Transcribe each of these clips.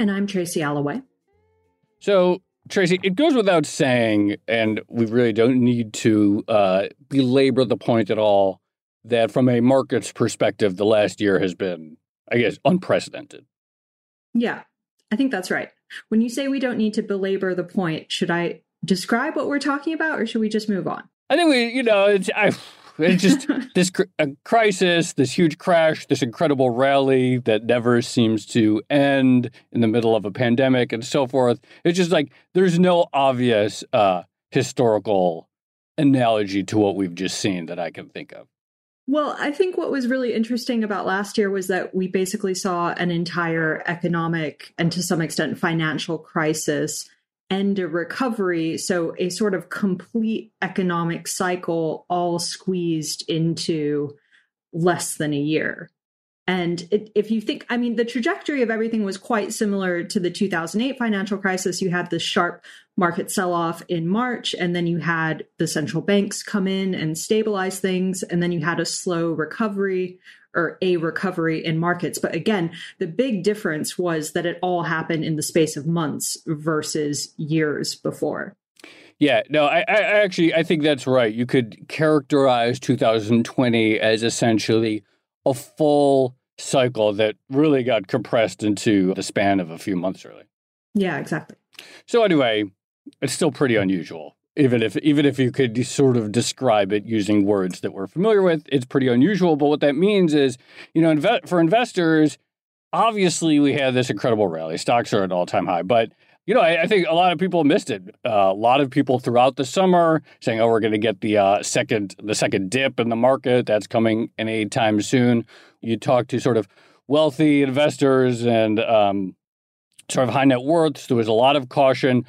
And I'm Tracy Alloway. So, Tracy, it goes without saying, and we really don't need to uh, belabor the point at all, that from a market's perspective, the last year has been, I guess, unprecedented. Yeah, I think that's right. When you say we don't need to belabor the point, should I describe what we're talking about or should we just move on? I think we, you know, it's, I, it's just this cr- crisis, this huge crash, this incredible rally that never seems to end in the middle of a pandemic and so forth. It's just like there's no obvious uh, historical analogy to what we've just seen that I can think of. Well, I think what was really interesting about last year was that we basically saw an entire economic and to some extent financial crisis and a recovery. So a sort of complete economic cycle all squeezed into less than a year. And it, if you think, I mean, the trajectory of everything was quite similar to the 2008 financial crisis. You had the sharp market sell off in March, and then you had the central banks come in and stabilize things, and then you had a slow recovery or a recovery in markets. But again, the big difference was that it all happened in the space of months versus years before. Yeah, no, I, I actually I think that's right. You could characterize 2020 as essentially a full cycle that really got compressed into the span of a few months, really. Yeah, exactly. So anyway, it's still pretty unusual even if even if you could sort of describe it using words that we're familiar with, it's pretty unusual. But what that means is, you know, inve- for investors, obviously we had this incredible rally. Stocks are at all time high, but you know, I, I, think a lot of people missed it. Uh, a lot of people throughout the summer saying, "Oh, we're going to get the uh, second the second dip in the market that's coming any time soon." You talk to sort of wealthy investors and um, sort of high net worths. There was a lot of caution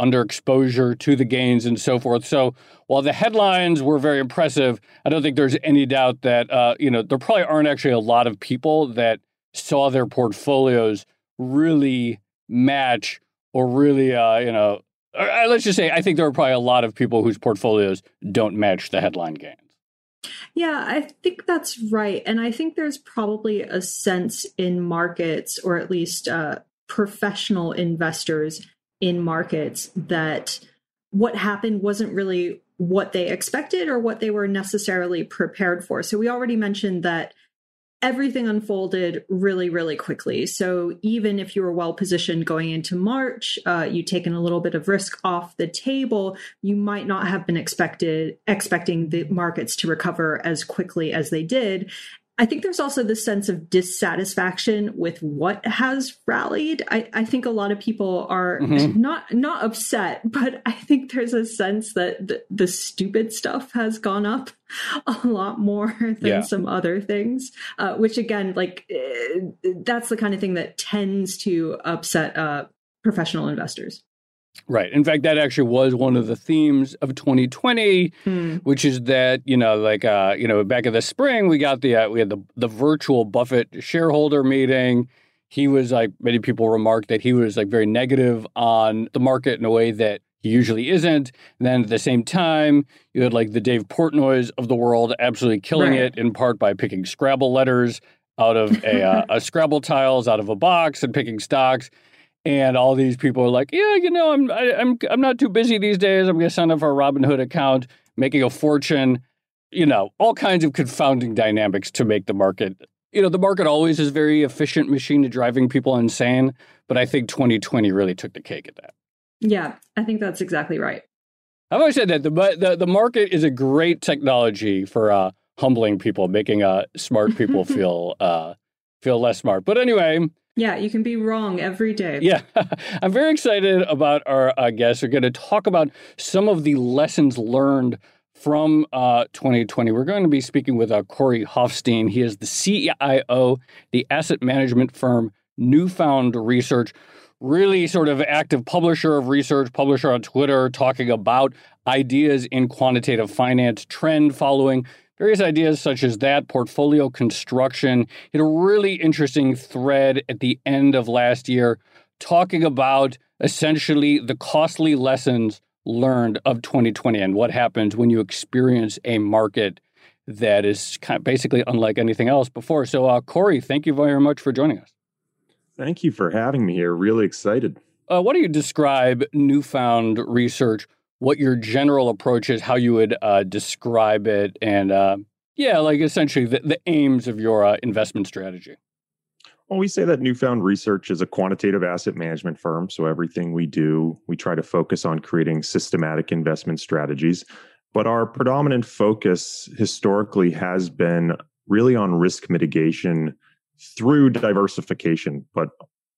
underexposure to the gains and so forth. So while the headlines were very impressive, I don't think there's any doubt that uh, you know there probably aren't actually a lot of people that saw their portfolios really match or really uh, you know. Uh, let's just say I think there are probably a lot of people whose portfolios don't match the headline gains. Yeah, I think that's right. And I think there's probably a sense in markets, or at least uh, professional investors, in markets that what happened wasn't really what they expected or what they were necessarily prepared for. So we already mentioned that everything unfolded really, really quickly. So even if you were well positioned going into March, uh, you'd taken a little bit of risk off the table, you might not have been expected expecting the markets to recover as quickly as they did. I think there's also this sense of dissatisfaction with what has rallied. I, I think a lot of people are mm-hmm. not not upset, but I think there's a sense that the, the stupid stuff has gone up a lot more than yeah. some other things. Uh, which again, like uh, that's the kind of thing that tends to upset uh, professional investors. Right. In fact, that actually was one of the themes of 2020, hmm. which is that you know, like uh, you know, back in the spring, we got the uh, we had the the virtual Buffett shareholder meeting. He was like many people remarked that he was like very negative on the market in a way that he usually isn't. And then at the same time, you had like the Dave Portnoys of the world absolutely killing right. it in part by picking Scrabble letters out of a, uh, a Scrabble tiles out of a box and picking stocks. And all these people are like, yeah, you know, I'm I, am i I'm not too busy these days. I'm going to sign up for a Robinhood account, making a fortune. You know, all kinds of confounding dynamics to make the market. You know, the market always is very efficient machine to driving people insane, but I think 2020 really took the cake at that. Yeah, I think that's exactly right. I've always said that the the, the market is a great technology for uh, humbling people, making uh, smart people feel uh, feel less smart. But anyway, yeah, you can be wrong every day. Yeah, I'm very excited about our uh, guests. We're going to talk about some of the lessons learned from uh, 2020. We're going to be speaking with uh, Corey Hoffstein. He is the CIO, the asset management firm Newfound Research really sort of active publisher of research, publisher on Twitter, talking about ideas in quantitative finance, trend following, various ideas such as that, portfolio construction. He had a really interesting thread at the end of last year talking about essentially the costly lessons learned of 2020 and what happens when you experience a market that is kind of basically unlike anything else before. So, uh, Corey, thank you very much for joining us. Thank you for having me here. Really excited. Uh, why don't you describe newfound research? What your general approach is, how you would uh, describe it, and uh, yeah, like essentially the, the aims of your uh, investment strategy. Well, we say that Newfound Research is a quantitative asset management firm. So everything we do, we try to focus on creating systematic investment strategies. But our predominant focus historically has been really on risk mitigation through diversification. But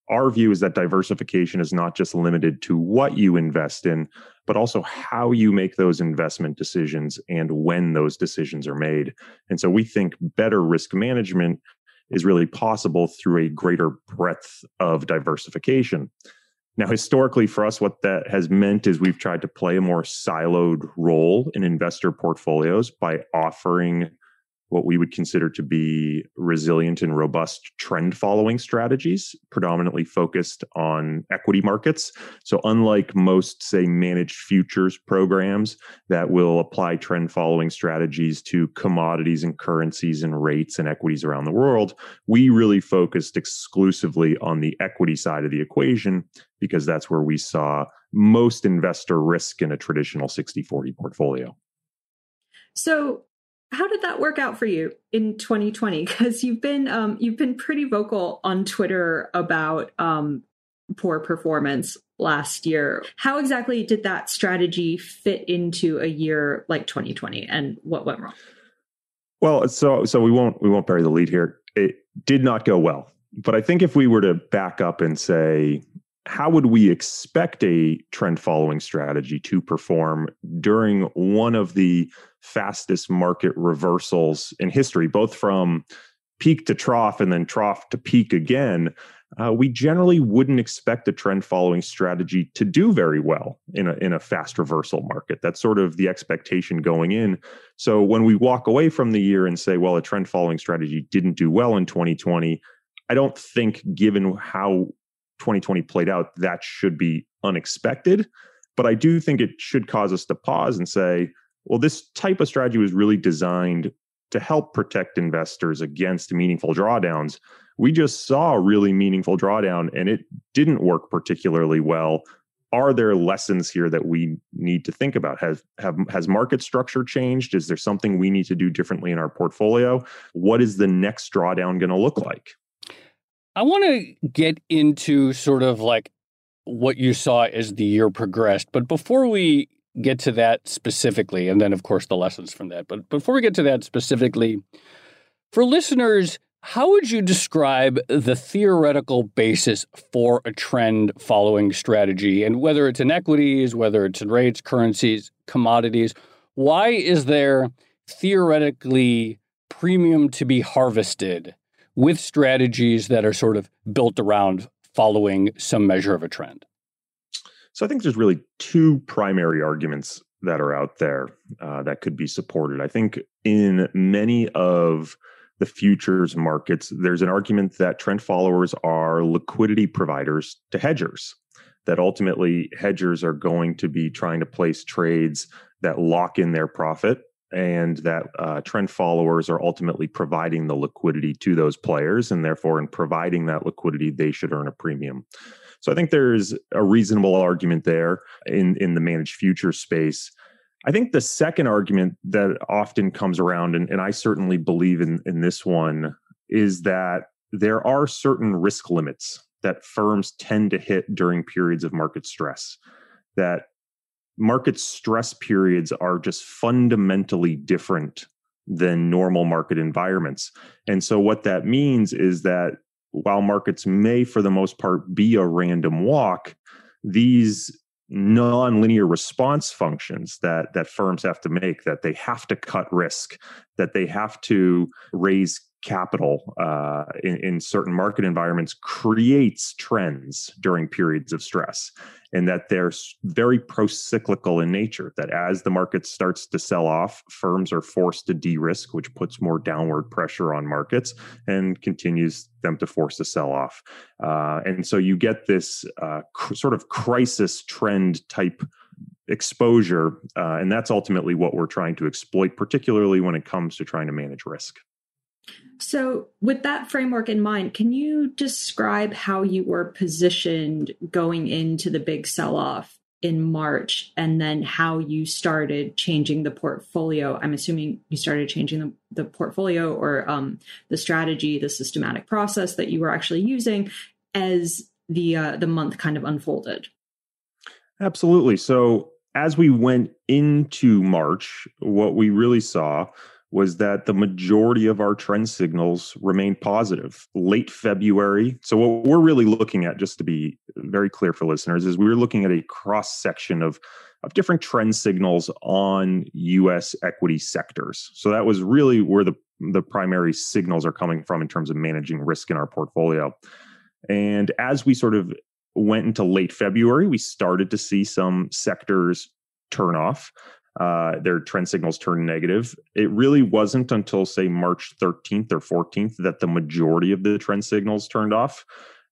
our view is that diversification is not just limited to what you invest in, but also how you make those investment decisions and when those decisions are made. And so we think better risk management is really possible through a greater breadth of diversification. Now, historically, for us, what that has meant is we've tried to play a more siloed role in investor portfolios by offering what we would consider to be resilient and robust trend following strategies, predominantly focused on equity markets. So, unlike most, say, managed futures programs that will apply trend following strategies to commodities and currencies and rates and equities around the world, we really focused exclusively on the equity side of the equation because that's where we saw most investor risk in a traditional 60 40 portfolio. So, how did that work out for you in 2020 because you've been um, you've been pretty vocal on twitter about um, poor performance last year. How exactly did that strategy fit into a year like 2020 and what went wrong? Well so so we won't we won't bury the lead here. It did not go well. But i think if we were to back up and say how would we expect a trend following strategy to perform during one of the fastest market reversals in history, both from peak to trough and then trough to peak again? Uh, we generally wouldn't expect a trend following strategy to do very well in a, in a fast reversal market. That's sort of the expectation going in. So when we walk away from the year and say, well, a trend following strategy didn't do well in 2020, I don't think, given how 2020 played out, that should be unexpected. But I do think it should cause us to pause and say, well, this type of strategy was really designed to help protect investors against meaningful drawdowns. We just saw a really meaningful drawdown and it didn't work particularly well. Are there lessons here that we need to think about? Has have has market structure changed? Is there something we need to do differently in our portfolio? What is the next drawdown going to look like? I want to get into sort of like what you saw as the year progressed. But before we get to that specifically, and then, of course, the lessons from that, but before we get to that specifically, for listeners, how would you describe the theoretical basis for a trend following strategy? And whether it's in equities, whether it's in rates, currencies, commodities, why is there theoretically premium to be harvested with strategies that are sort of built around following some measure of a trend? So I think there's really two primary arguments that are out there uh, that could be supported. I think in many of the futures markets, there's an argument that trend followers are liquidity providers to hedgers. that ultimately hedgers are going to be trying to place trades that lock in their profit and that uh, trend followers are ultimately providing the liquidity to those players and therefore in providing that liquidity they should earn a premium. So i think there's a reasonable argument there in in the managed future space. I think the second argument that often comes around and, and i certainly believe in in this one is that there are certain risk limits that firms tend to hit during periods of market stress that market stress periods are just fundamentally different than normal market environments. And so, what that means is that while markets may, for the most part, be a random walk, these nonlinear response functions that that firms have to make that they have to cut risk that they have to raise capital uh, in, in, certain market environments creates trends during periods of stress and that they're very pro-cyclical in nature that as the market starts to sell off firms are forced to de-risk which puts more downward pressure on markets and continues them to force to sell off. Uh, and so you get this uh, cr- sort of crisis trend type exposure uh, and that's ultimately what we're trying to exploit particularly when it comes to trying to manage risk so, with that framework in mind, can you describe how you were positioned going into the big sell off in March and then how you started changing the portfolio? I'm assuming you started changing the, the portfolio or um, the strategy, the systematic process that you were actually using as the uh, the month kind of unfolded. Absolutely. So as we went into March, what we really saw was that the majority of our trend signals remained positive late February. So, what we're really looking at, just to be very clear for listeners, is we were looking at a cross section of, of different trend signals on US equity sectors. So, that was really where the, the primary signals are coming from in terms of managing risk in our portfolio. And as we sort of went into late February, we started to see some sectors turn off uh, their trend signals turned negative. It really wasn't until, say, March 13th or 14th that the majority of the trend signals turned off.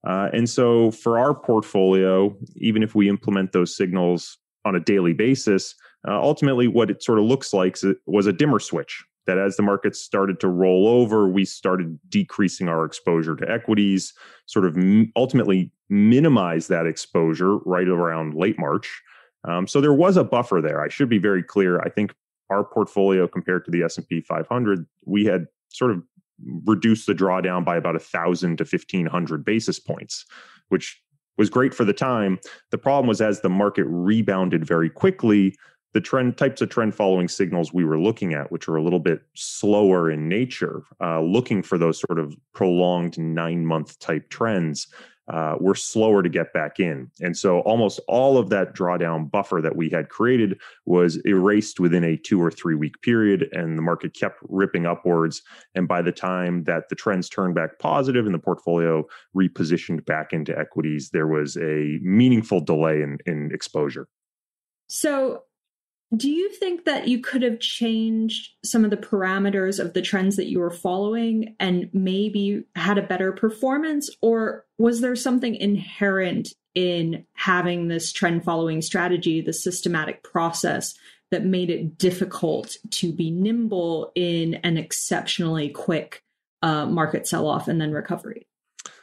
Uh, and so for our portfolio, even if we implement those signals on a daily basis, uh, ultimately what it sort of looks like was a dimmer switch. That as the markets started to roll over, we started decreasing our exposure to equities, sort of ultimately minimize that exposure right around late March. Um, so there was a buffer there. I should be very clear. I think our portfolio compared to the S&P 500, we had sort of reduced the drawdown by about a thousand to fifteen hundred basis points, which was great for the time. The problem was as the market rebounded very quickly, the trend types of trend following signals we were looking at, which are a little bit slower in nature, uh, looking for those sort of prolonged nine month type trends, uh, we're slower to get back in. And so almost all of that drawdown buffer that we had created was erased within a two or three week period, and the market kept ripping upwards. And by the time that the trends turned back positive and the portfolio repositioned back into equities, there was a meaningful delay in, in exposure. So do you think that you could have changed some of the parameters of the trends that you were following and maybe had a better performance? Or was there something inherent in having this trend following strategy, the systematic process that made it difficult to be nimble in an exceptionally quick uh, market sell off and then recovery?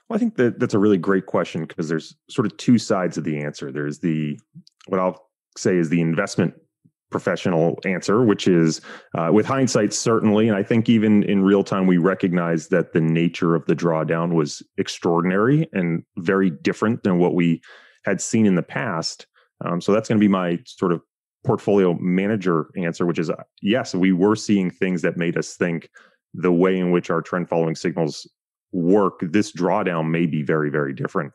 Well, I think that that's a really great question because there's sort of two sides of the answer. There's the what I'll say is the investment professional answer, which is uh, with hindsight, certainly. And I think even in real time, we recognize that the nature of the drawdown was extraordinary and very different than what we had seen in the past. Um, so that's going to be my sort of portfolio manager answer, which is uh, yes, we were seeing things that made us think the way in which our trend following signals work, this drawdown may be very, very different.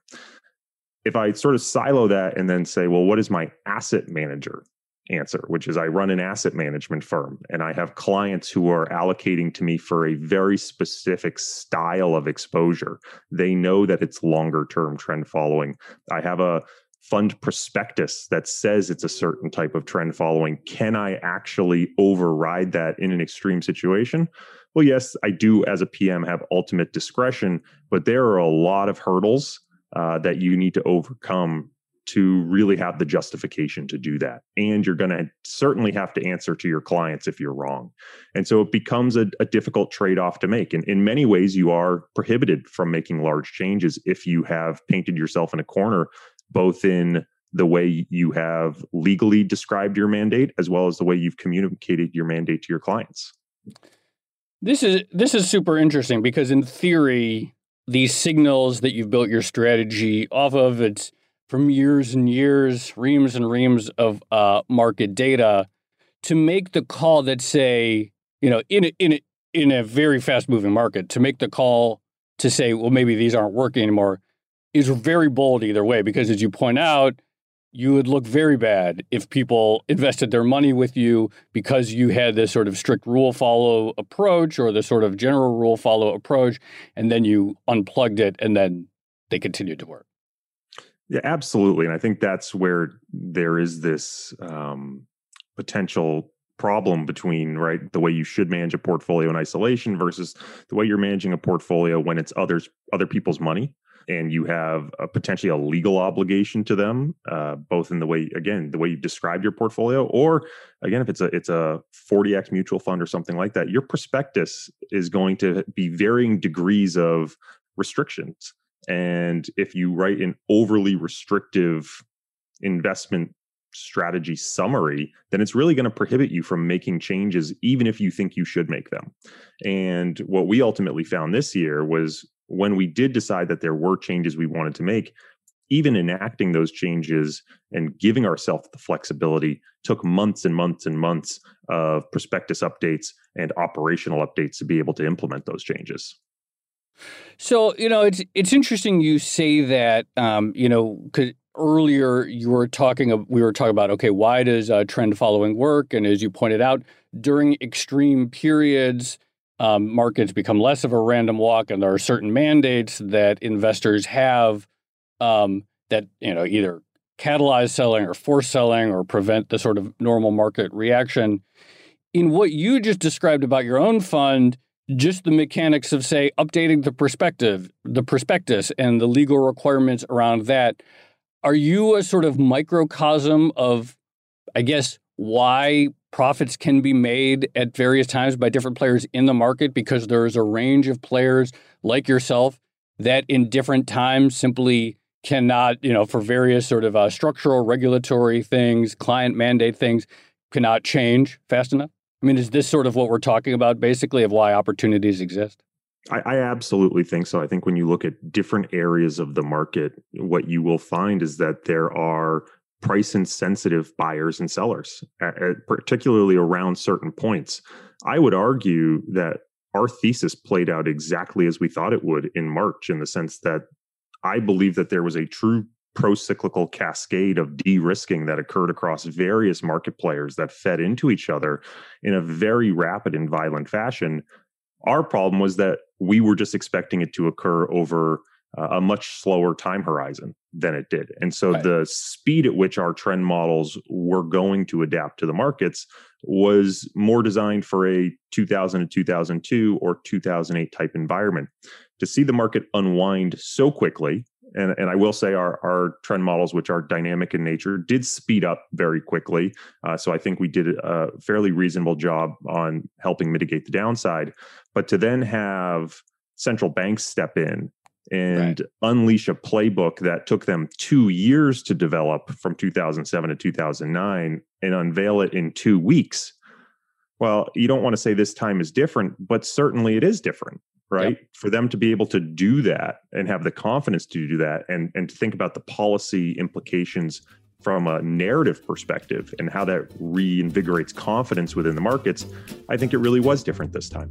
If I sort of silo that and then say, well, what is my asset manager answer, which is I run an asset management firm and I have clients who are allocating to me for a very specific style of exposure. They know that it's longer term trend following. I have a fund prospectus that says it's a certain type of trend following. Can I actually override that in an extreme situation? Well, yes, I do as a PM have ultimate discretion, but there are a lot of hurdles uh, that you need to overcome to really have the justification to do that. And you're going to certainly have to answer to your clients if you're wrong. And so it becomes a, a difficult trade off to make. And in many ways, you are prohibited from making large changes if you have painted yourself in a corner, both in the way you have legally described your mandate as well as the way you've communicated your mandate to your clients. This is this is super interesting because in theory these signals that you've built your strategy off of it's from years and years reams and reams of uh, market data to make the call that say you know in a, in a, in a very fast moving market to make the call to say well maybe these aren't working anymore is very bold either way because as you point out you would look very bad if people invested their money with you because you had this sort of strict rule follow approach or the sort of general rule follow approach, and then you unplugged it and then they continued to work. Yeah, absolutely. And I think that's where there is this um, potential problem between right the way you should manage a portfolio in isolation versus the way you're managing a portfolio when it's others other people's money and you have a, potentially a legal obligation to them, uh, both in the way again the way you described your portfolio, or again if it's a it's a 40 Act mutual fund or something like that, your prospectus is going to be varying degrees of restrictions. And if you write an overly restrictive investment strategy summary, then it's really going to prohibit you from making changes, even if you think you should make them. And what we ultimately found this year was when we did decide that there were changes we wanted to make, even enacting those changes and giving ourselves the flexibility took months and months and months of prospectus updates and operational updates to be able to implement those changes. So you know it's it's interesting you say that um, you know because earlier you were talking we were talking about okay why does uh, trend following work and as you pointed out during extreme periods um, markets become less of a random walk, and there are certain mandates that investors have um, that you know either catalyze selling or force selling or prevent the sort of normal market reaction. In what you just described about your own fund, just the mechanics of say updating the perspective, the prospectus, and the legal requirements around that. Are you a sort of microcosm of, I guess, why profits can be made at various times by different players in the market because there is a range of players like yourself that in different times simply cannot, you know, for various sort of uh, structural regulatory things, client mandate things, cannot change fast enough? I mean, is this sort of what we're talking about basically of why opportunities exist? I, I, absolutely think so. I think when you look at different areas of the market, what you will find is that there are price insensitive buyers and sellers, at particularly around certain points. I would argue that our thesis played out exactly as we thought it would in March, in the sense that I believe that there was a true pro cyclical cascade of de risking that occurred across various market players that fed into each other in a very rapid and violent fashion. Our problem was that we were just expecting it to occur over uh, a much slower time horizon than it did. And so right. the speed at which our trend models were going to adapt to the markets was more designed for a 2000 to 2002 or 2008 type environment. To see the market unwind so quickly, and, and I will say our, our trend models, which are dynamic in nature, did speed up very quickly. Uh, so I think we did a fairly reasonable job on helping mitigate the downside. But to then have central banks step in and right. unleash a playbook that took them two years to develop from 2007 to 2009 and unveil it in two weeks. Well, you don't want to say this time is different, but certainly it is different, right? Yep. For them to be able to do that and have the confidence to do that and, and to think about the policy implications from a narrative perspective and how that reinvigorates confidence within the markets, I think it really was different this time.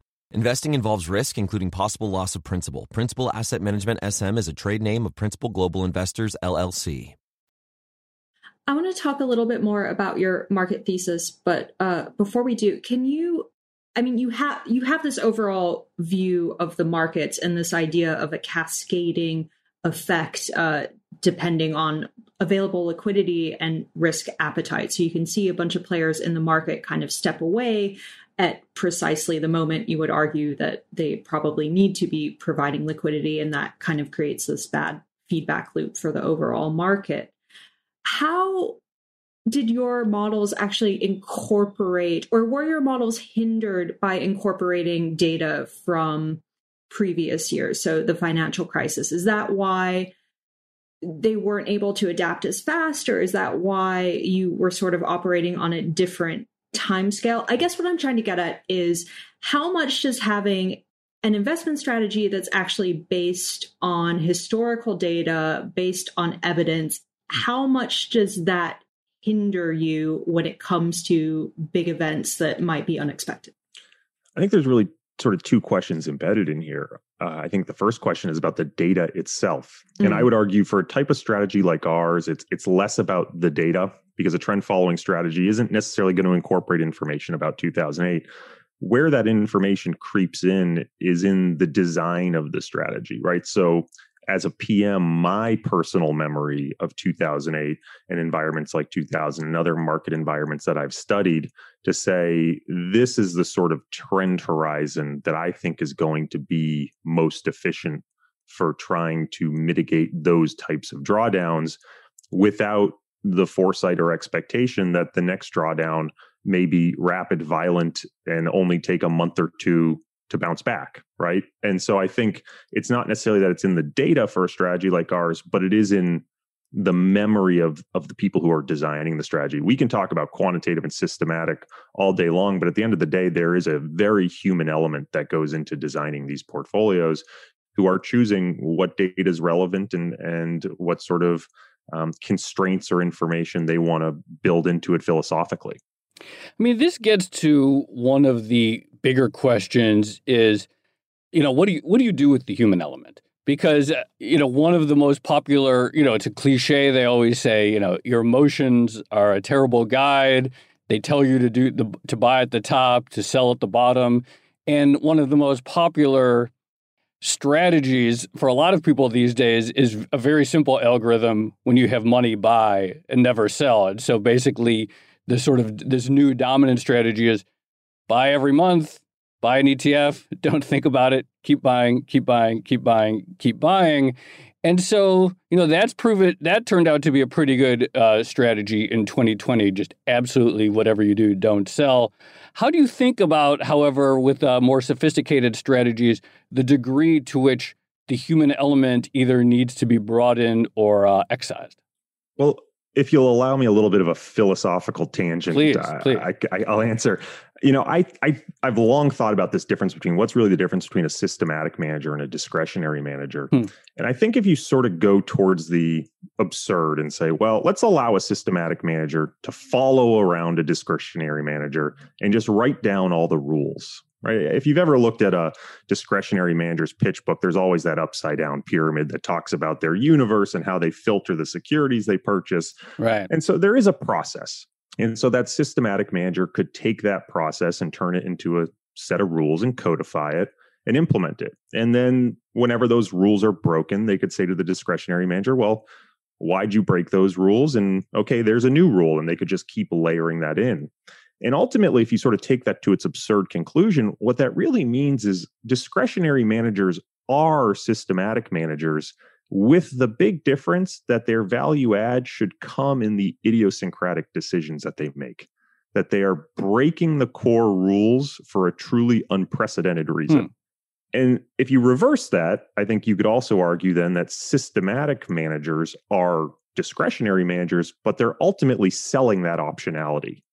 Investing involves risk, including possible loss of principal. Principal Asset Management SM is a trade name of Principal Global Investors, LLC. I want to talk a little bit more about your market thesis, but uh, before we do, can you? I mean, you have you have this overall view of the markets and this idea of a cascading effect uh, depending on available liquidity and risk appetite. So you can see a bunch of players in the market kind of step away at precisely the moment you would argue that they probably need to be providing liquidity, and that kind of creates this bad feedback loop for the overall market. How did your models actually incorporate, or were your models hindered by incorporating data from previous years? So the financial crisis. Is that why? they weren't able to adapt as fast or is that why you were sort of operating on a different time scale i guess what i'm trying to get at is how much does having an investment strategy that's actually based on historical data based on evidence how much does that hinder you when it comes to big events that might be unexpected i think there's really sort of two questions embedded in here. Uh, I think the first question is about the data itself, mm-hmm. and I mm. would argue for a type of strategy like ours, it's it's less about the data because a trend following strategy isn't necessarily going to incorporate information about 2008. Where that information creeps in is in the design of the strategy, right? So as a PM, my personal memory of 2008 and environments like 2000 and other market environments that I've studied to say this is the sort of trend horizon that I think is going to be most efficient for trying to mitigate those types of drawdowns without the foresight or expectation that the next drawdown may be rapid, violent, and only take a month or two to bounce back, right? And so I think it's not necessarily that it's in the data for a strategy like ours, but it is in the memory of of the people who are designing the strategy. We can talk about quantitative and systematic all day long, but at the end of the day there is a very human element that goes into designing these portfolios who are choosing what data is relevant and and what sort of um, constraints or information they want to build into it philosophically. I mean, this gets to one of the bigger questions is, you know, what do you what do you do with the human element? Because uh, you know, one of the most popular, you know, it's a cliche. They always say, you know, your emotions are a terrible guide. They tell you to do the to buy at the top, to sell at the bottom, and one of the most popular strategies for a lot of people these days is a very simple algorithm when you have money buy and never sell and so basically this sort of this new dominant strategy is buy every month, buy an ETF, don't think about it, keep buying, keep buying, keep buying, keep buying. And so, you know, that's proven that turned out to be a pretty good uh, strategy in 2020. Just absolutely whatever you do, don't sell. How do you think about, however, with uh, more sophisticated strategies, the degree to which the human element either needs to be brought in or uh, excised? Well, if you'll allow me a little bit of a philosophical tangent, please, uh, please. I, will answer. You know, I, I I've long thought about this difference between what's really the difference between a systematic manager and a discretionary manager. Hmm. And I think if you sort of go towards the absurd and say, well, let's allow a systematic manager to follow around a discretionary manager and just write down all the rules right? If you've ever looked at a discretionary manager's pitch book, there's always that upside down pyramid that talks about their universe and how they filter the securities they purchase. Right. And so there is a process. And so that systematic manager could take that process and turn it into a set of rules and codify it and implement it. And then whenever those rules are broken, they could say to the discretionary manager, well, why'd you break those rules? And okay, there's a new rule. And they could just keep layering that in. And ultimately, if you sort of take that to its absurd conclusion, what that really means is discretionary managers are systematic managers with the big difference that their value add should come in the idiosyncratic decisions that they make, that they are breaking the core rules for a truly unprecedented reason. Hmm. And if you reverse that, I think you could also argue then that systematic managers are discretionary managers, but they're ultimately selling that optionality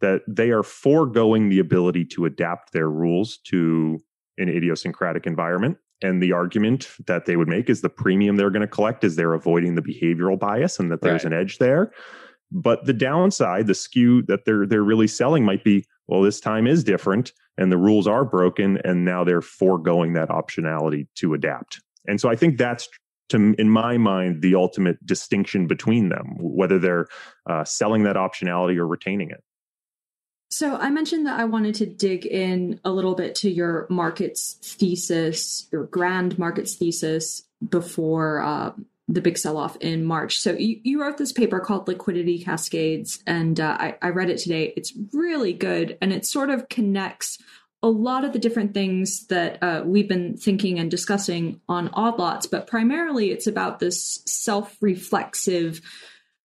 that they are foregoing the ability to adapt their rules to an idiosyncratic environment. And the argument that they would make is the premium they're going to collect is they're avoiding the behavioral bias and that there's right. an edge there. But the downside, the skew that they're they're really selling might be, well, this time is different and the rules are broken, and now they're foregoing that optionality to adapt. And so I think that's to in my mind the ultimate distinction between them, whether they're uh, selling that optionality or retaining it. So I mentioned that I wanted to dig in a little bit to your markets thesis, your grand markets thesis before uh, the big sell off in March. So you, you, wrote this paper called Liquidity Cascades, and uh, I, I read it today. It's really good, and it sort of connects a lot of the different things that uh, we've been thinking and discussing on Odd Lots, but primarily it's about this self reflexive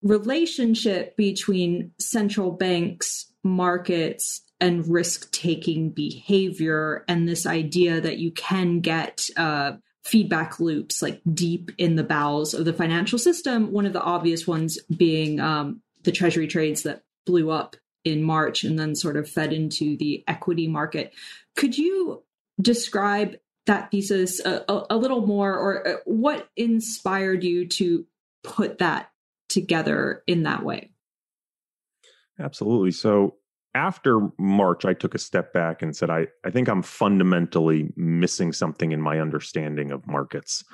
relationship between central banks, markets, and risk taking behavior, and this idea that you can get. Uh, feedback loops like deep in the bowels of the financial system. One of the obvious ones being um, the treasury trades that blew up in March and then sort of fed into the equity market. Could you describe that thesis a, a, a little more, or uh, what inspired you to put that together in that way? Absolutely. So after March, I took a step back and said, I, I think I'm fundamentally missing something in my understanding of markets.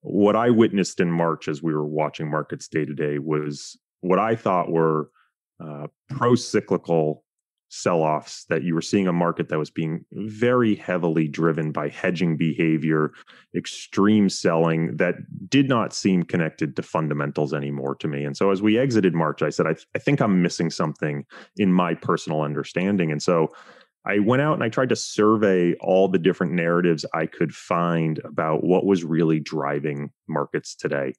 What I witnessed in March as we were watching markets day to day was what I thought were uh, pro cyclical sell offs that you were seeing a market that was being very heavily driven by hedging behavior, extreme selling that did not seem connected to fundamentals anymore to me. And so as we exited March, I said, I, th- I think I'm missing something in my personal understanding. And so I went out and I tried to survey all the different narratives I could find about what was really driving markets today.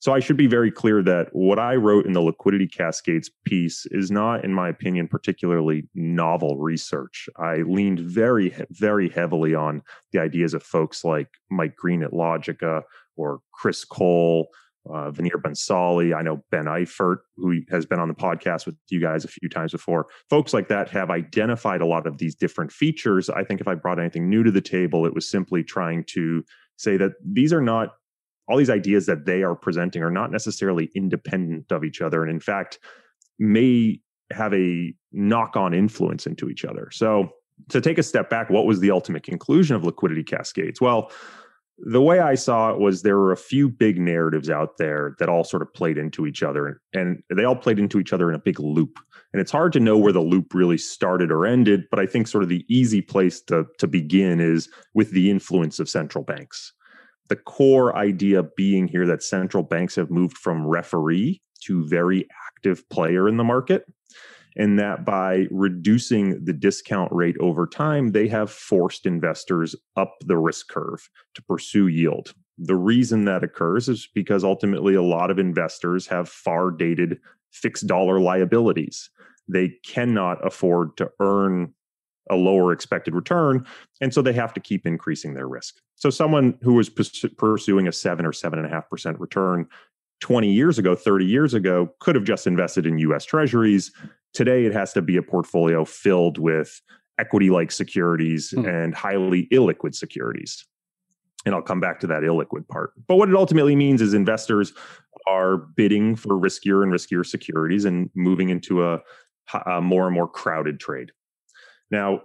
So I should be very clear that what I wrote in the liquidity cascades piece is not, in my opinion, particularly novel research. I leaned very, very heavily on the ideas of folks like Mike Green at Logica or Chris Cole, uh, Bhansali. I know Benn Eifert, who has been on the podcast with you guys a few times before. Folks like that have identified a lot of these different features. I think if I brought anything new to the table, it was simply trying to say that these are not all these ideas that they are presenting are not necessarily independent of each other and in fact may have a knock-on influence into each other. So to take a step back what was the ultimate conclusion of liquidity cascades? Well the way I saw it was there were a few big narratives out there that all sort of played into each other and they all played into each other in a big loop. And it's hard to know where the loop really started or ended, but I think sort of the easy place to, to begin is with the influence of central banks the core idea being here that central banks have moved from referee to very active player in the market and that by reducing the discount rate over time, they have forced investors up the risk curve to pursue yield. The reason that occurs is because ultimately a lot of investors have far dated fixed dollar liabilities. They cannot afford to earn a lower expected return. And so they have to keep increasing their risk. So someone who was pursuing a seven or seven and a half percent return 20 years ago, 30 years ago, could have just invested in US treasuries. Today, it has to be a portfolio filled with equity like securities hmm. and highly illiquid securities. And I'll come back to that illiquid part. But what it ultimately means is investors are bidding for riskier and riskier securities and moving into a, a more and more crowded trade. Now,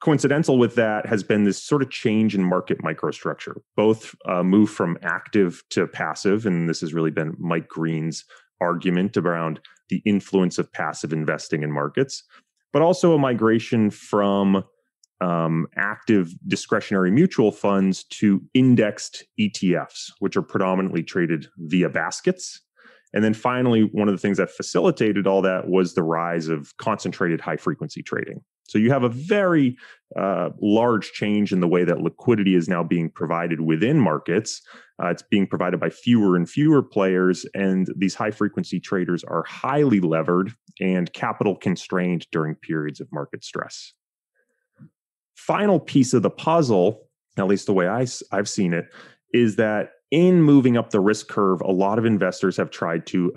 coincidental with that has been this sort of change in market microstructure, both uh, move from active to passive. And this has really been Mike Green's argument around the influence of passive investing in markets, but also a migration from um, active discretionary mutual funds to indexed ETFs, which are predominantly traded via baskets. And then finally, one of the things that facilitated all that was the rise of concentrated high frequency trading. So you have a very uh, large change in the way that liquidity is now being provided within markets. Uh, it's being provided by fewer and fewer players, and these high frequency traders are highly levered and capital constrained during periods of market stress. Final piece of the puzzle, at least the way I, I've seen it, is that in moving up the risk curve, a lot of investors have tried to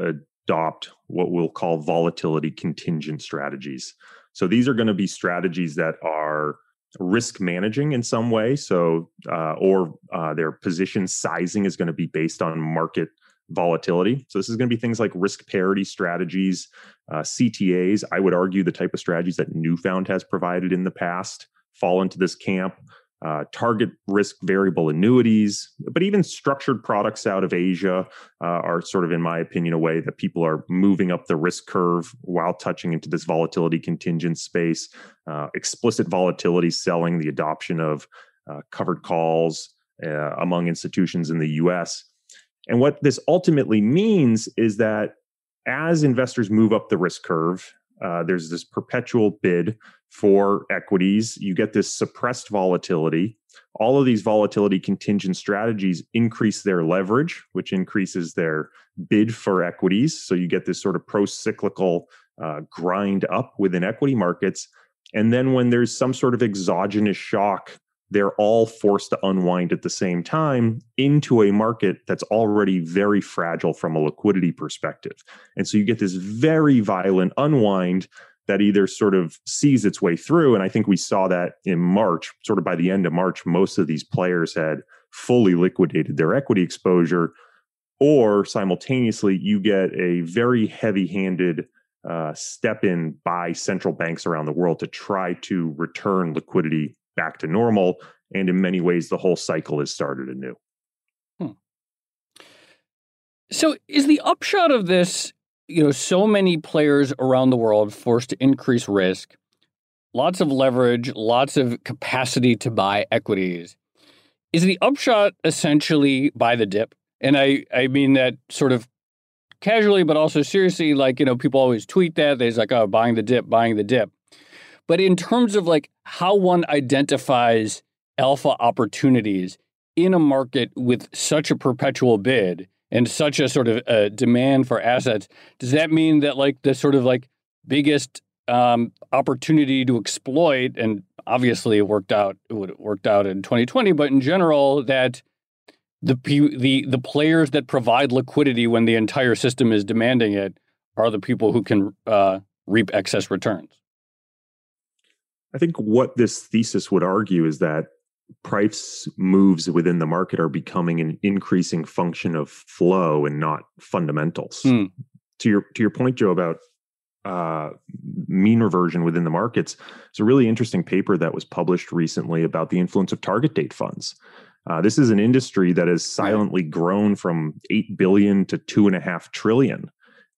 adopt what we'll call volatility contingent strategies. So these are going to be strategies that are risk managing in some way. So, uh, or uh, their position sizing is going to be based on market volatility. So this is going to be things like risk parity strategies, uh, CTAs. I would argue the type of strategies that Newfound has provided in the past fall into this camp. Uh, target risk variable annuities, but even structured products out of Asia uh, are sort of, in my opinion, a way that people are moving up the risk curve while touching into this volatility contingent space. Uh, explicit volatility selling, the adoption of uh, covered calls uh, among institutions in the US. And what this ultimately means is that as investors move up the risk curve, uh, there's this perpetual bid for equities. You get this suppressed volatility. All of these volatility contingent strategies increase their leverage, which increases their bid for equities. So you get this sort of pro cyclical uh, grind up within equity markets. And then when there's some sort of exogenous shock they're all forced to unwind at the same time into a market that's already very fragile from a liquidity perspective. And so you get this very violent unwind that either sort of sees its way through. And I think we saw that in March, sort of by the end of March, most of these players had fully liquidated their equity exposure. Or simultaneously, you get a very heavy handed uh, step in by central banks around the world to try to return liquidity back to normal. And in many ways, the whole cycle has started anew. Hmm. So, is the upshot of this, you know, so many players around the world forced to increase risk, lots of leverage, lots of capacity to buy equities? Is the upshot essentially buy the dip? And I, I mean that sort of casually, but also seriously. Like, you know, people always tweet that. They're like, oh, buying the dip, buying the dip. But in terms of like how one identifies alpha opportunities in a market with such a perpetual bid and such a sort of uh, demand for assets, does that mean that like the sort of like biggest um, opportunity to exploit, and obviously it worked out, it worked out in 2020, but in general that the the the players that provide liquidity when the entire system is demanding it are the people who can uh, reap excess returns. I think what this thesis would argue is that price moves within the market are becoming an increasing function of flow and not fundamentals. Mm. To your to your point, Joe, about uh, mean reversion within the markets, it's a really interesting paper that was published recently about the influence of target date funds. Uh, this is an industry that has silently grown from eight billion to two and a half trillion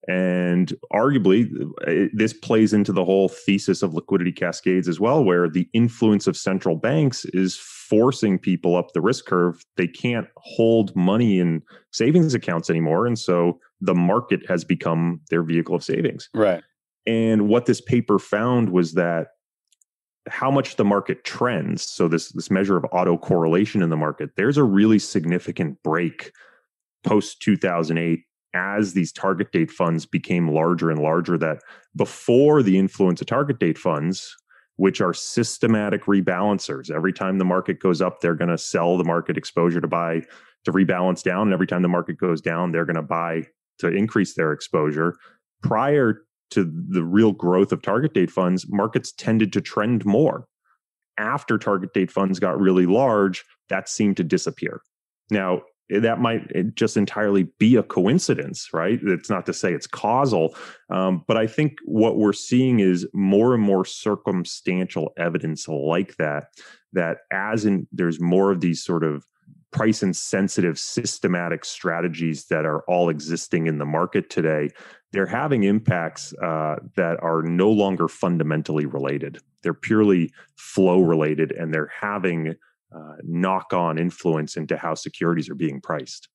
and arguably, uh, this plays into the whole thesis of liquidity cascades as well, where the influence of central banks is forcing people up the risk curve. They can't hold money in savings accounts anymore. And so the market has become their vehicle of savings. Right. And what this paper found was that how much the market trends, so this, this measure of autocorrelation in the market, there's a really significant break post 2008 as these target date funds became larger and larger that before the influence of target date funds which are systematic rebalancers. Every time the market goes up they're going to sell the market exposure to buy to rebalance down and every time the market goes down they're going to buy to increase their exposure. Prior to the real growth of target date funds markets tended to trend more. After target date funds got really large that seemed to disappear. Now that might just entirely be a coincidence, right? It's not to say it's causal, um, but I think what we're seeing is more and more circumstantial evidence like that. That as in there's more of these sort of price insensitive systematic strategies that are all existing in the market today, they're having impacts uh, that are no longer fundamentally related. They're purely flow related, and they're having uh, knock on influence into how securities are being priced.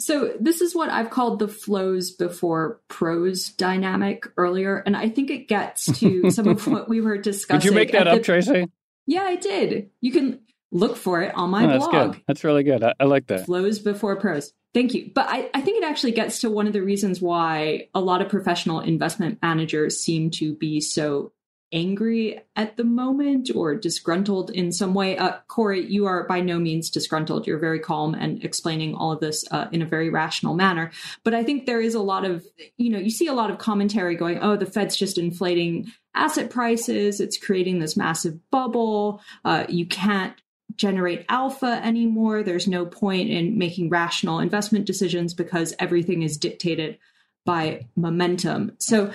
So, this is what I've called the flows before pros dynamic earlier. And I think it gets to some of what we were discussing. Did you make that up, the, Tracy? Yeah, I did. You can look for it on my oh, that's blog. Good. That's really good. I, I, like that. Flows before pros. Thank you. But I, I think it actually gets to one of the reasons why a lot of professional investment managers seem to be so angry at the moment or disgruntled in some way. Uh, Corey, you are by no means disgruntled. You're very calm and explaining all of this uh, in a very rational manner. But I think there is a lot of, you know, you see a lot of commentary going, oh, the Fed's just inflating asset prices. It's creating this massive bubble. Uh, you can't generate alpha anymore. There's no point in making rational investment decisions because everything is dictated by momentum. So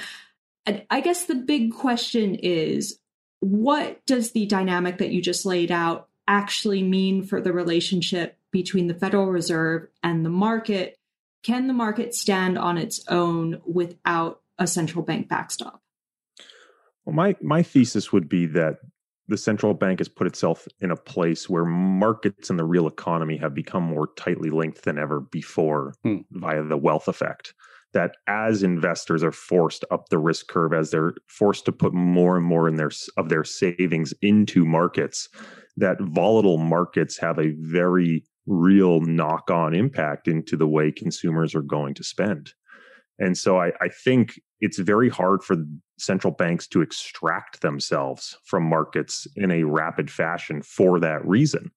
I guess the big question is what does the dynamic that you just laid out actually mean for the relationship between the Federal Reserve and the market? Can the market stand on its own without a central bank backstop? Well, my my thesis would be that the central bank has put itself in a place where markets and the real economy have become more tightly linked than ever before hmm. via the wealth effect. That as investors are forced up the risk curve, as they're forced to put more and more in their of their savings into markets, that volatile markets have a very real knock-on impact into the way consumers are going to spend. And so I, I think it's very hard for central banks to extract themselves from markets in a rapid fashion for that reason,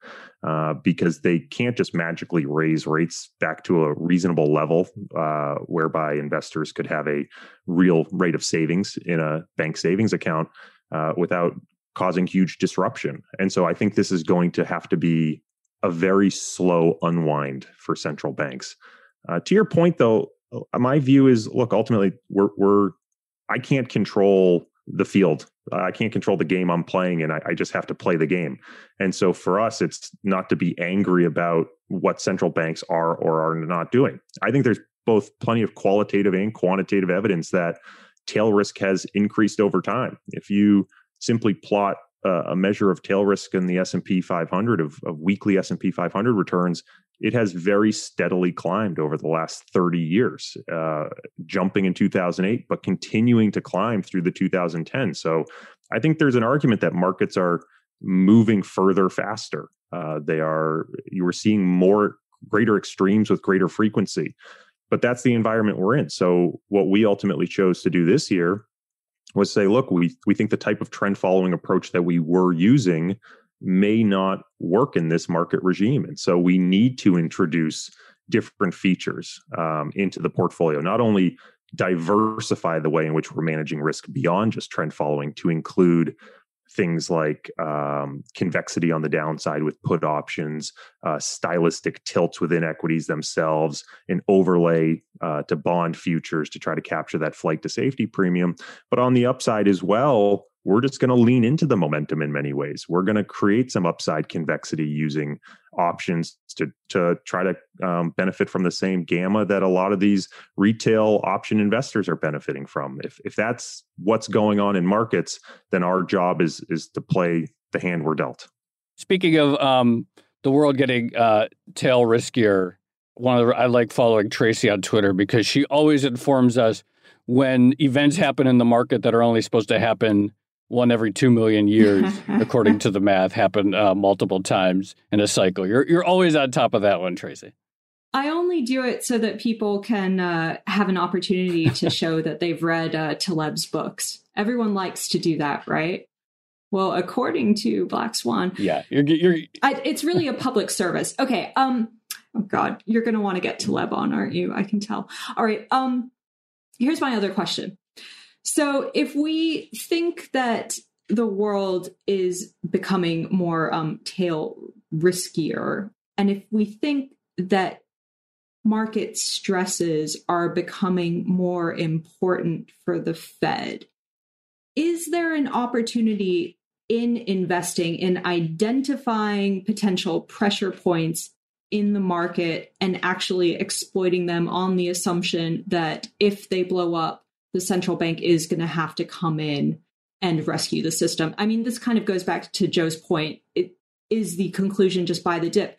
uh, because they can't just magically raise rates back to a reasonable level uh, whereby investors could have a real rate of savings in a bank savings account uh, without causing huge disruption. And so I think this is going to have to be a very slow unwind for central banks. Uh, to your point, though, Uh, my view is look ultimately we're we're i can't control the field. I can't control the game i'm playing and I, I, just have to play the game. And so for us it's not to be angry about what central banks are or are not doing. I think there's both plenty of qualitative and quantitative evidence that tail risk has increased over time. If you simply plot a measure of tail risk in the S&P 500 of, of weekly S&P 500 returns it has very steadily climbed over the last 30 years, uh, jumping in 2008, but continuing to climb through the 2010. So I think there's an argument that markets are moving further faster. Uh, they are, you are seeing more greater extremes with greater frequency. But that's the environment we're in. So what we ultimately chose to do this year was say, look, we we think the type of trend following approach that we were using may not work in this market regime. And so we need to introduce different features um, into the portfolio, not only diversify the way in which we're managing risk beyond just trend following to include things like um, convexity on the downside with put options, uh, stylistic tilts within equities themselves, an overlay uh, to bond futures to try to capture that flight to safety premium. But on the upside as well, we're just going to lean into the momentum in many ways. We're going to create some upside convexity using options to to try to um, benefit from the same gamma that a lot of these retail option investors are benefiting from. If if that's what's going on in markets, then our job is is to play the hand we're dealt. Speaking of um, the world getting uh, tail riskier, one of the, I like following Tracy on Twitter because she always informs us when events happen in the market that are only supposed to happen one every two million years, according to the math, happen uh, multiple times in a cycle. You're you're always on top of that one, Tracy. I only do it so that people can uh, have an opportunity to show that they've read uh, Taleb's books. Everyone likes to do that, right? Well, according to Black Swan, yeah, you're, you're... I, it's really a public service. Okay, um, oh God, you're going to want to get Taleb on, aren't you? I can tell. All right, um, here's my other question. So if we think that the world is becoming more um, tail riskier, and if we think that market stresses are becoming more important for the Fed, is there an opportunity in investing in identifying potential pressure points in the market and actually exploiting them on the assumption that if they blow up, the central bank is going to have to come in and rescue the system. I mean, this kind of goes back to Joe's point. It is the conclusion just by the dip.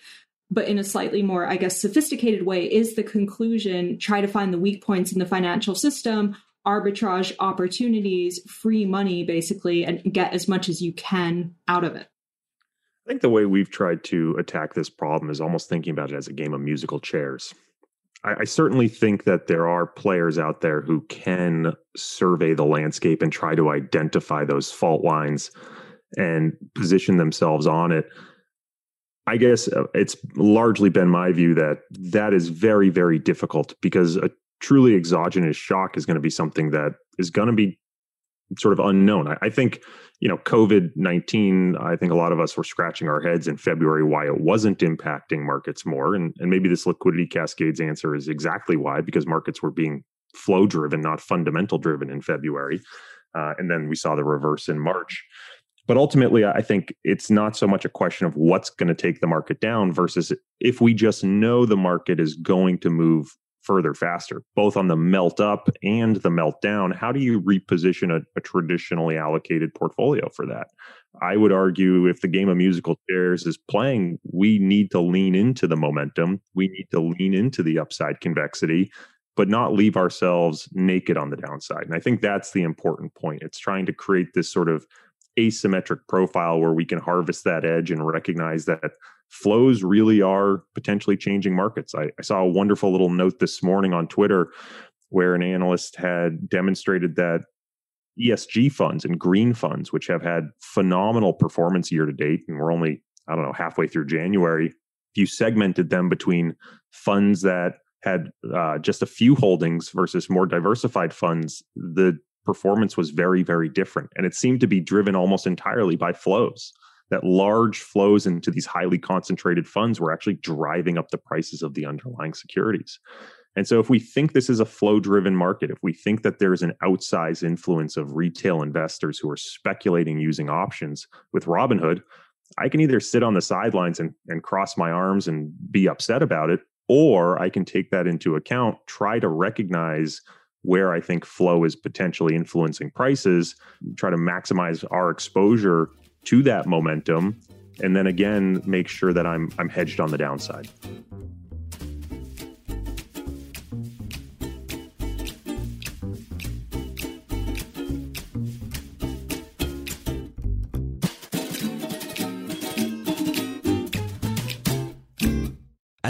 But in a slightly more, I guess, sophisticated way, is the conclusion try to find the weak points in the financial system, arbitrage opportunities, free money, basically, and get as much as you can out of it. I think the way we've tried to attack this problem is almost thinking about it as a game of musical chairs. I, I certainly think that there are players out there who can survey the landscape and try to identify those fault lines and position themselves on it. I guess uh, it's largely been my view that that is very, very difficult because a truly exogenous shock is going to be something that is going to be sort of unknown. I, I think, you know, COVID 19, I think a lot of us were scratching our heads in February why it wasn't impacting markets more. And, and maybe this liquidity cascades answer is exactly why, because markets were being flow driven, not fundamental driven in February. Uh, and then we saw the reverse in March. But ultimately, I think it's not so much a question of what's going to take the market down versus if we just know the market is going to move further faster, both on the melt up and the melt down. How do you reposition a, a, traditionally allocated portfolio for that? I would argue if the game of musical chairs is playing, we need to lean into the momentum. We need to lean into the upside convexity, but not leave ourselves naked on the downside. And I think that's the important point. It's trying to create this sort of asymmetric profile where we can harvest that edge and recognize that flows really are potentially changing markets. I, I, saw a wonderful little note this morning on Twitter where an analyst had demonstrated that ESG funds and green funds, which have had phenomenal performance year to date, and we're only, I don't know, halfway through January, if you segmented them between funds that had uh, just a few holdings versus more diversified funds, the performance was very, very different. And it seemed to be driven almost entirely by flows. That large flows into these highly concentrated funds were actually driving up the prices of the underlying securities. And so, if we think this is a flow driven market, if we think that there's an outsized influence of retail investors who are speculating using options with Robinhood, I can either sit on the sidelines and, and cross my arms and be upset about it, or I can take that into account, try to recognize where I think flow is potentially influencing prices, try to maximize our exposure to that momentum, and then again make sure that I'm I'm hedged on the downside.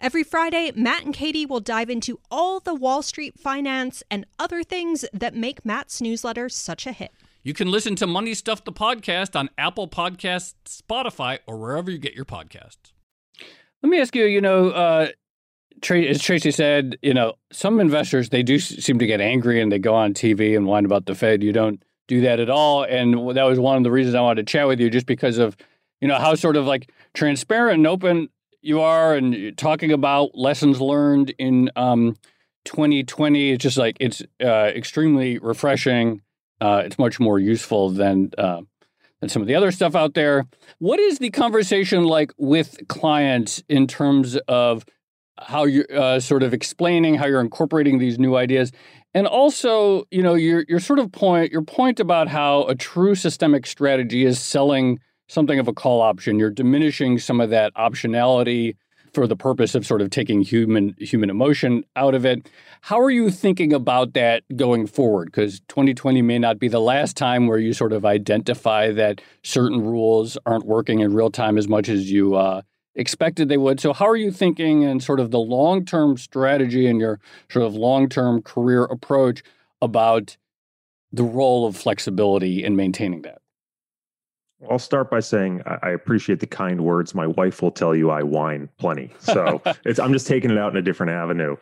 Every Friday, Matt and Katie will dive into all the Wall Street finance and other things that make Matt's newsletter such a hit. You can listen to Money Stuff the podcast on Apple Podcasts, Spotify, or wherever you get your podcasts. Let me ask you, you know, uh, as Tracy said, you know, some investors, they do seem to get angry and they go on TV and whine about the Fed. You don't do that at all. And that was one of the reasons I wanted to chat with you, just because of, you know, how sort of like transparent and open you are and talking about lessons learned in um, 2020. It's just like it's uh, extremely refreshing. Uh, it's much more useful than uh, than some of the other stuff out there. What is the conversation like with clients in terms of how you're uh, sort of explaining how you're incorporating these new ideas? And also, you know, your your sort of point, your point about how a true systemic strategy is selling something of a call option. You're diminishing some of that optionality for the purpose of sort of taking human human emotion out of it. How are you thinking about that going forward? Because 2020 may not be the last time where you sort of identify that certain rules aren't working in real time as much as you uh, expected they would. So, how are you thinking and sort of the long term strategy and your sort of long term career approach about the role of flexibility in maintaining that? I'll start by saying I appreciate the kind words. My wife will tell you I whine plenty. So I'm just taking it out in a different avenue.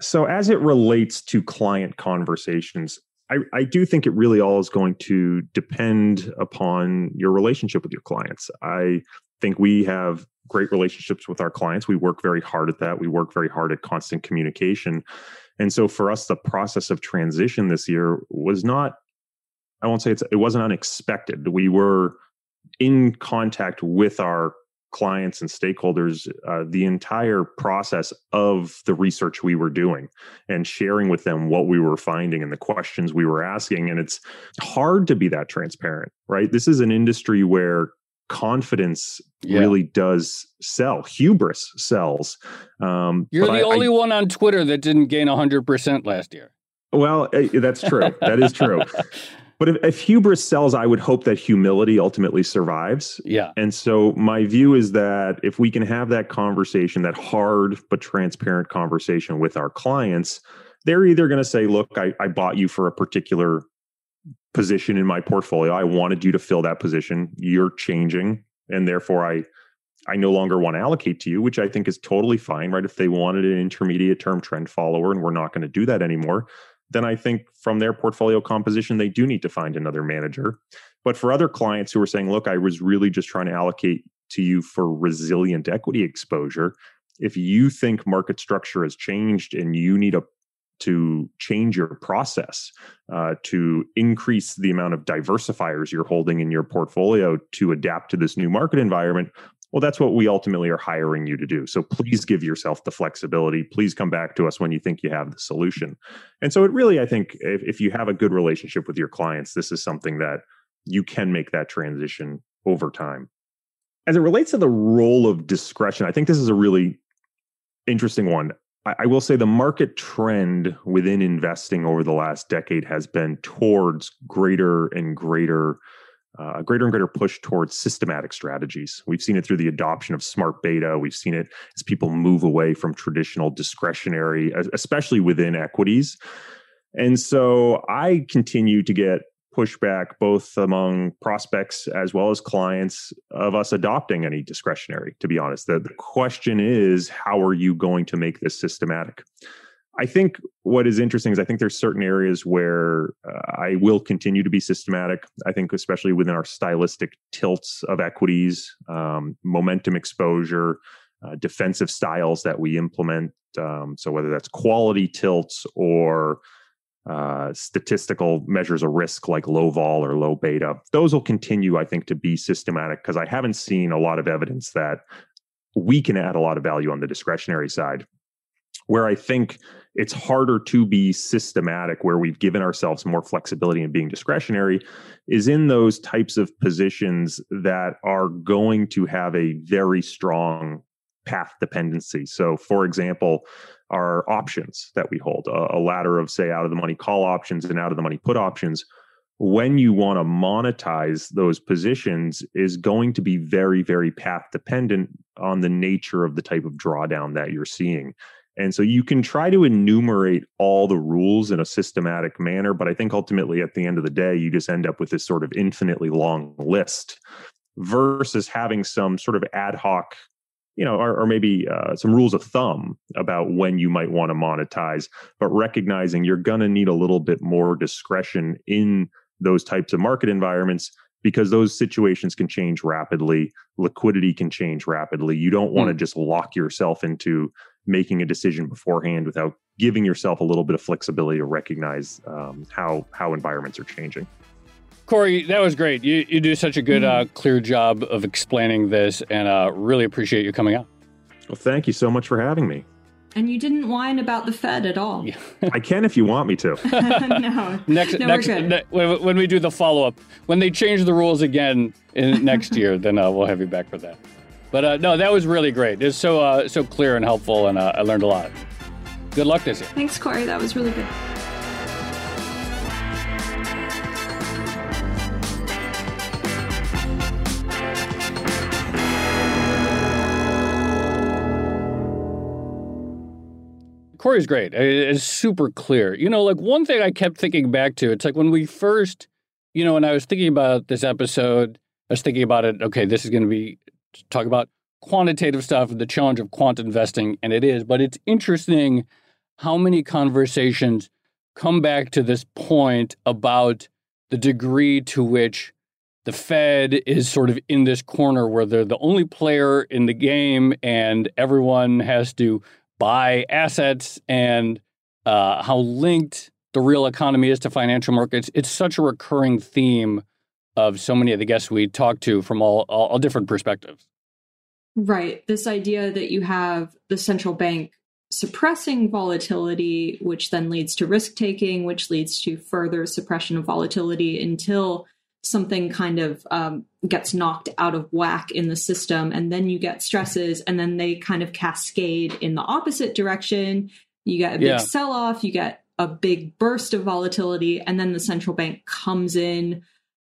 So, as it relates to client conversations, I, I, do think it really all is going to depend upon your relationship with your clients. I think we have great relationships with our clients. We work very hard at that. We work very hard at constant communication. And so, for us, the process of transition this year was not I won't say it's it wasn't unexpected. We were in contact with our clients and stakeholders uh, the entire process of the research we were doing and sharing with them what we were finding and the questions we were asking. And it's hard to be that transparent, right? This is an industry where confidence yeah. really does sell. Hubris sells. Um, You're the I, only I, one on Twitter that didn't gain 100% last year. Well, eh, that's true. that is true. But if, if, hubris sells, I would hope that humility ultimately survives. Yeah. And so my view is that if we can have that conversation, that hard but transparent conversation with our clients, they're either going to say, look, I, I bought you for a particular position in my portfolio. I wanted you to fill that position. You're changing. And therefore I I no longer want to allocate to you, which I think is totally fine, right? If they wanted an intermediate term trend follower and we're not going to do that anymore, then I think from their portfolio composition, they do need to find another manager. But for other clients who are saying, look, I was really just trying to allocate to you for resilient equity exposure, if you think market structure has changed and you need a to change your process, uh, to increase the amount of diversifiers you're holding in your portfolio to adapt to this new market environment, well, that's what we ultimately are hiring you to do. So please give yourself the flexibility. Please come back to us when you think you have the solution. And so it really, I think, if, if you have a good relationship with your clients, this is something that you can make that transition over time. As it relates to the role of discretion, I think this is a really interesting one. I, I will say the market trend within investing over the last decade has been towards greater and greater uh, a greater and greater push towards systematic strategies. We've seen it through the adoption of smart beta. We've seen it as people move away from traditional discretionary, especially within equities. And so I continue to get pushback both among prospects as well as clients of us adopting any discretionary, to be honest. The, the question is, how are you going to make this systematic? I think what is interesting is I think there's certain areas where uh, I will continue to be systematic. I think especially within our stylistic tilts of equities, um, momentum exposure, uh, defensive styles that we implement. Um, so whether that's quality tilts or uh, statistical measures of risk like low vol or low beta, those will continue, I think, to be systematic because I haven't seen a lot of evidence that we can add a lot of value on the discretionary side. Where I think it's harder to be systematic where we've given ourselves more flexibility and being discretionary is in those types of positions that are going to have a very strong path dependency. So, for example, our options that we hold, a, ladder of, say, out of the money call options and out of the money put options, when you want to monetize those positions is going to be very, very path dependent on the nature of the type of drawdown that you're seeing. And so you can try to enumerate all the rules in a systematic manner, but I think ultimately at the end of the day, you just end up with this sort of infinitely long list versus having some sort of ad hoc, you know, or, or maybe uh, some rules of thumb about when you might want to monetize, but recognizing you're going to need a little bit more discretion in those types of market environments because those situations can change rapidly liquidity can change rapidly you don't want to mm. just lock yourself into making a decision beforehand without giving yourself a little bit of flexibility to recognize um, how how environments are changing. Corey, that was great. You you do such a good, uh, mm-hmm. clear job of explaining this, and uh, really appreciate you coming out. Well, thank you so much for having me. And you didn't whine about the Fed at all. I can if you want me to. no. Next, no, next, ne- when we do the follow up, when they change the rules again in next year, then uh, we'll have you back for that. But uh, no, that was really great. It's so uh, so clear and helpful, and uh, I learned a lot. Good luck this year. Thanks, Corey. That was really good. Corey's great. It's super clear. You know, like one thing I kept thinking back to, it's like when we first, you know, when I was thinking about this episode, I was thinking about it, okay, this is going to be talk about quantitative stuff, and the challenge of quant investing, and it is. But it's interesting how many conversations come back to this point about the degree to which the Fed is sort of in this corner where they're the only player in the game and everyone has to buy assets and uh, how linked the real economy is to financial markets. It's such a recurring theme of so many of the guests we talk to from all, all, all different perspectives. Right. This idea that you have the central bank suppressing volatility, which then leads to risk taking, which leads to further suppression of volatility until something kind of um, gets knocked out of whack in the system. And then you get stresses, and then they kind of cascade in the opposite direction. You get a big yeah. sell off, you get a big burst of volatility, and then the central bank comes in,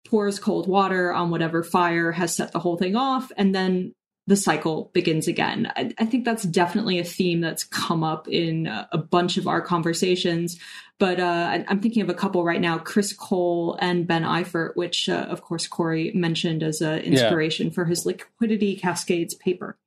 pours cold water on whatever fire has set the whole thing off, and then the cycle begins again. I, I, think that's definitely a theme that's come up in a bunch of our conversations. But uh, I'm thinking of a couple right now, Chris Cole and Benn Eifert, which, uh, of course, Corey mentioned as an inspiration yeah. for his liquidity cascades paper.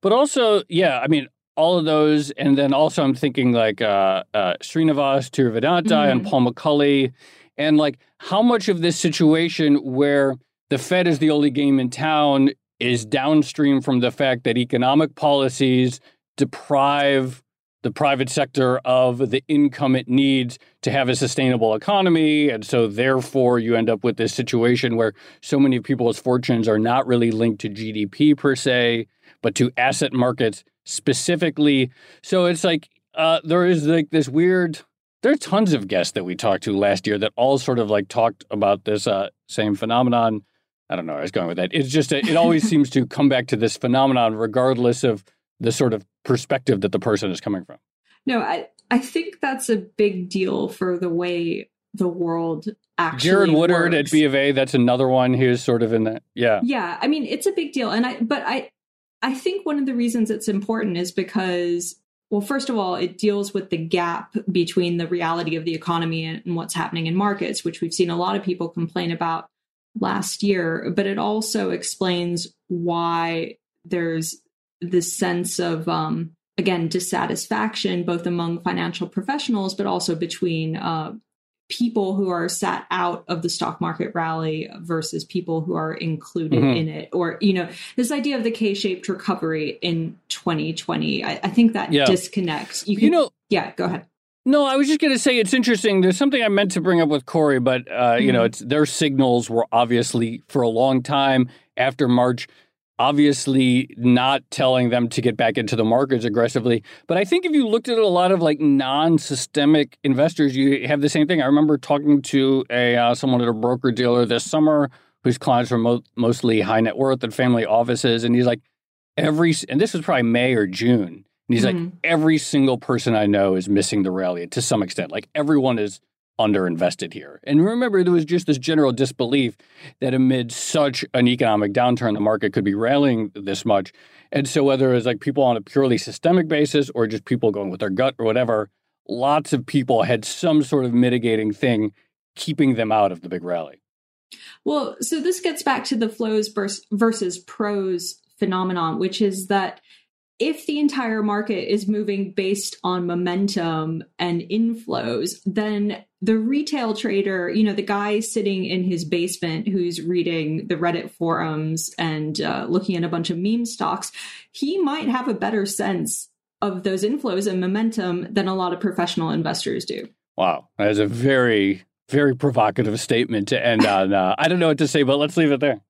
But also, yeah, I mean, all of those. And then also, I'm thinking like uh, uh, Srinivas Thiruvadanthai mm-hmm. and Paul McCulley. And like how much of this situation where the Fed is the only game in town is downstream from the fact that economic policies deprive the private sector of the income it needs to have a sustainable economy. And so, therefore, you end up with this situation where so many people's fortunes are not really linked to GDP per se, but to asset markets specifically. So, it's like uh, there is like this weird. There are tons of guests that we talked to last year that all sort of like talked about this uh, same phenomenon. I don't know where I was going with that. It's just, a, it always seems to come back to this phenomenon, regardless of the sort of perspective that the person is coming from. No, I, I think that's a big deal for the way the world actually Jared Woodard works. at B of A, that's another one who's sort of in that. Yeah. Yeah. I mean, it's a big deal. And I, but I, I think one of the reasons it's important is because, well, first of all, it deals with the gap between the reality of the economy and what's happening in markets, which we've seen a lot of people complain about last year, but it also explains why there's this sense of, um, again, dissatisfaction both among financial professionals, but also between uh, people who are sat out of the stock market rally versus people who are included mm-hmm. in it. Or, you know, this idea of the K shaped recovery in 2020, I, I think that yeah. disconnects. You, can, you know, yeah, go ahead. No, I was just going to say it's interesting. There's something I meant to bring up with Corey, but uh, mm-hmm. you know, mm-hmm. it's their signals were obviously for a long time after March, obviously not telling them to get back into the markets aggressively. But I think if you looked at a lot of like non-systemic investors, you have the same thing. I remember talking to a uh, someone at a broker dealer this summer whose clients were mo- mostly high net worth and family offices, and he's like, every and this was probably May or June and he's mm-hmm. like, every single person I know is missing the rally to some extent. Like everyone is underinvested here. And remember, there was just this general disbelief that amid such an economic downturn, the market could be rallying this much. And so, whether it's like people on a purely systemic basis or just people going with their gut or whatever, lots of people had some sort of mitigating thing keeping them out of the big rally. Well, so this gets back to the flows versus pros phenomenon, which is that if the entire market is moving based on momentum and inflows, then the retail trader, you know, the guy sitting in his basement who's reading the Reddit forums and uh, looking at a bunch of meme stocks, he might have a better sense of those inflows and momentum than a lot of professional investors do. Wow. That is a very, very provocative statement to end on. Uh, I don't know what to say, but let's leave it there.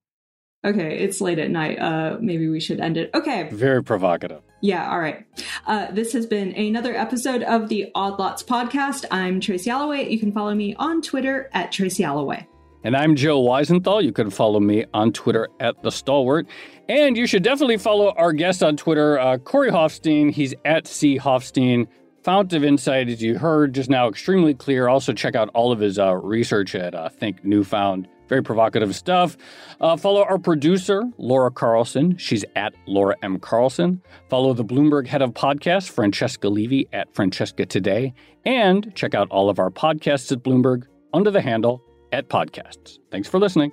Okay, it's late at night. Uh, maybe we should end it. Okay. Very provocative. Yeah, all right. Uh, this has been another episode of the Odd Lots podcast. I'm Tracy Alloway. You can follow me on Twitter at Tracy Alloway. And I'm Joe Weisenthal. You can follow me on Twitter at The Stalwart. And you should definitely follow our guest on Twitter, uh, Corey Hoffstein. He's at C. Hoffstein. Fount of Insight, as you heard just now, extremely clear. Also, check out all of his uh, research at uh, Think Newfound very provocative stuff. Uh, follow our producer, Laura Carlson. She's at Laura M. Carlson. Follow the Bloomberg head of podcast, Francesca Levy, at Francesca Today. And check out all of our podcasts at Bloomberg under the handle at podcasts. Thanks for listening.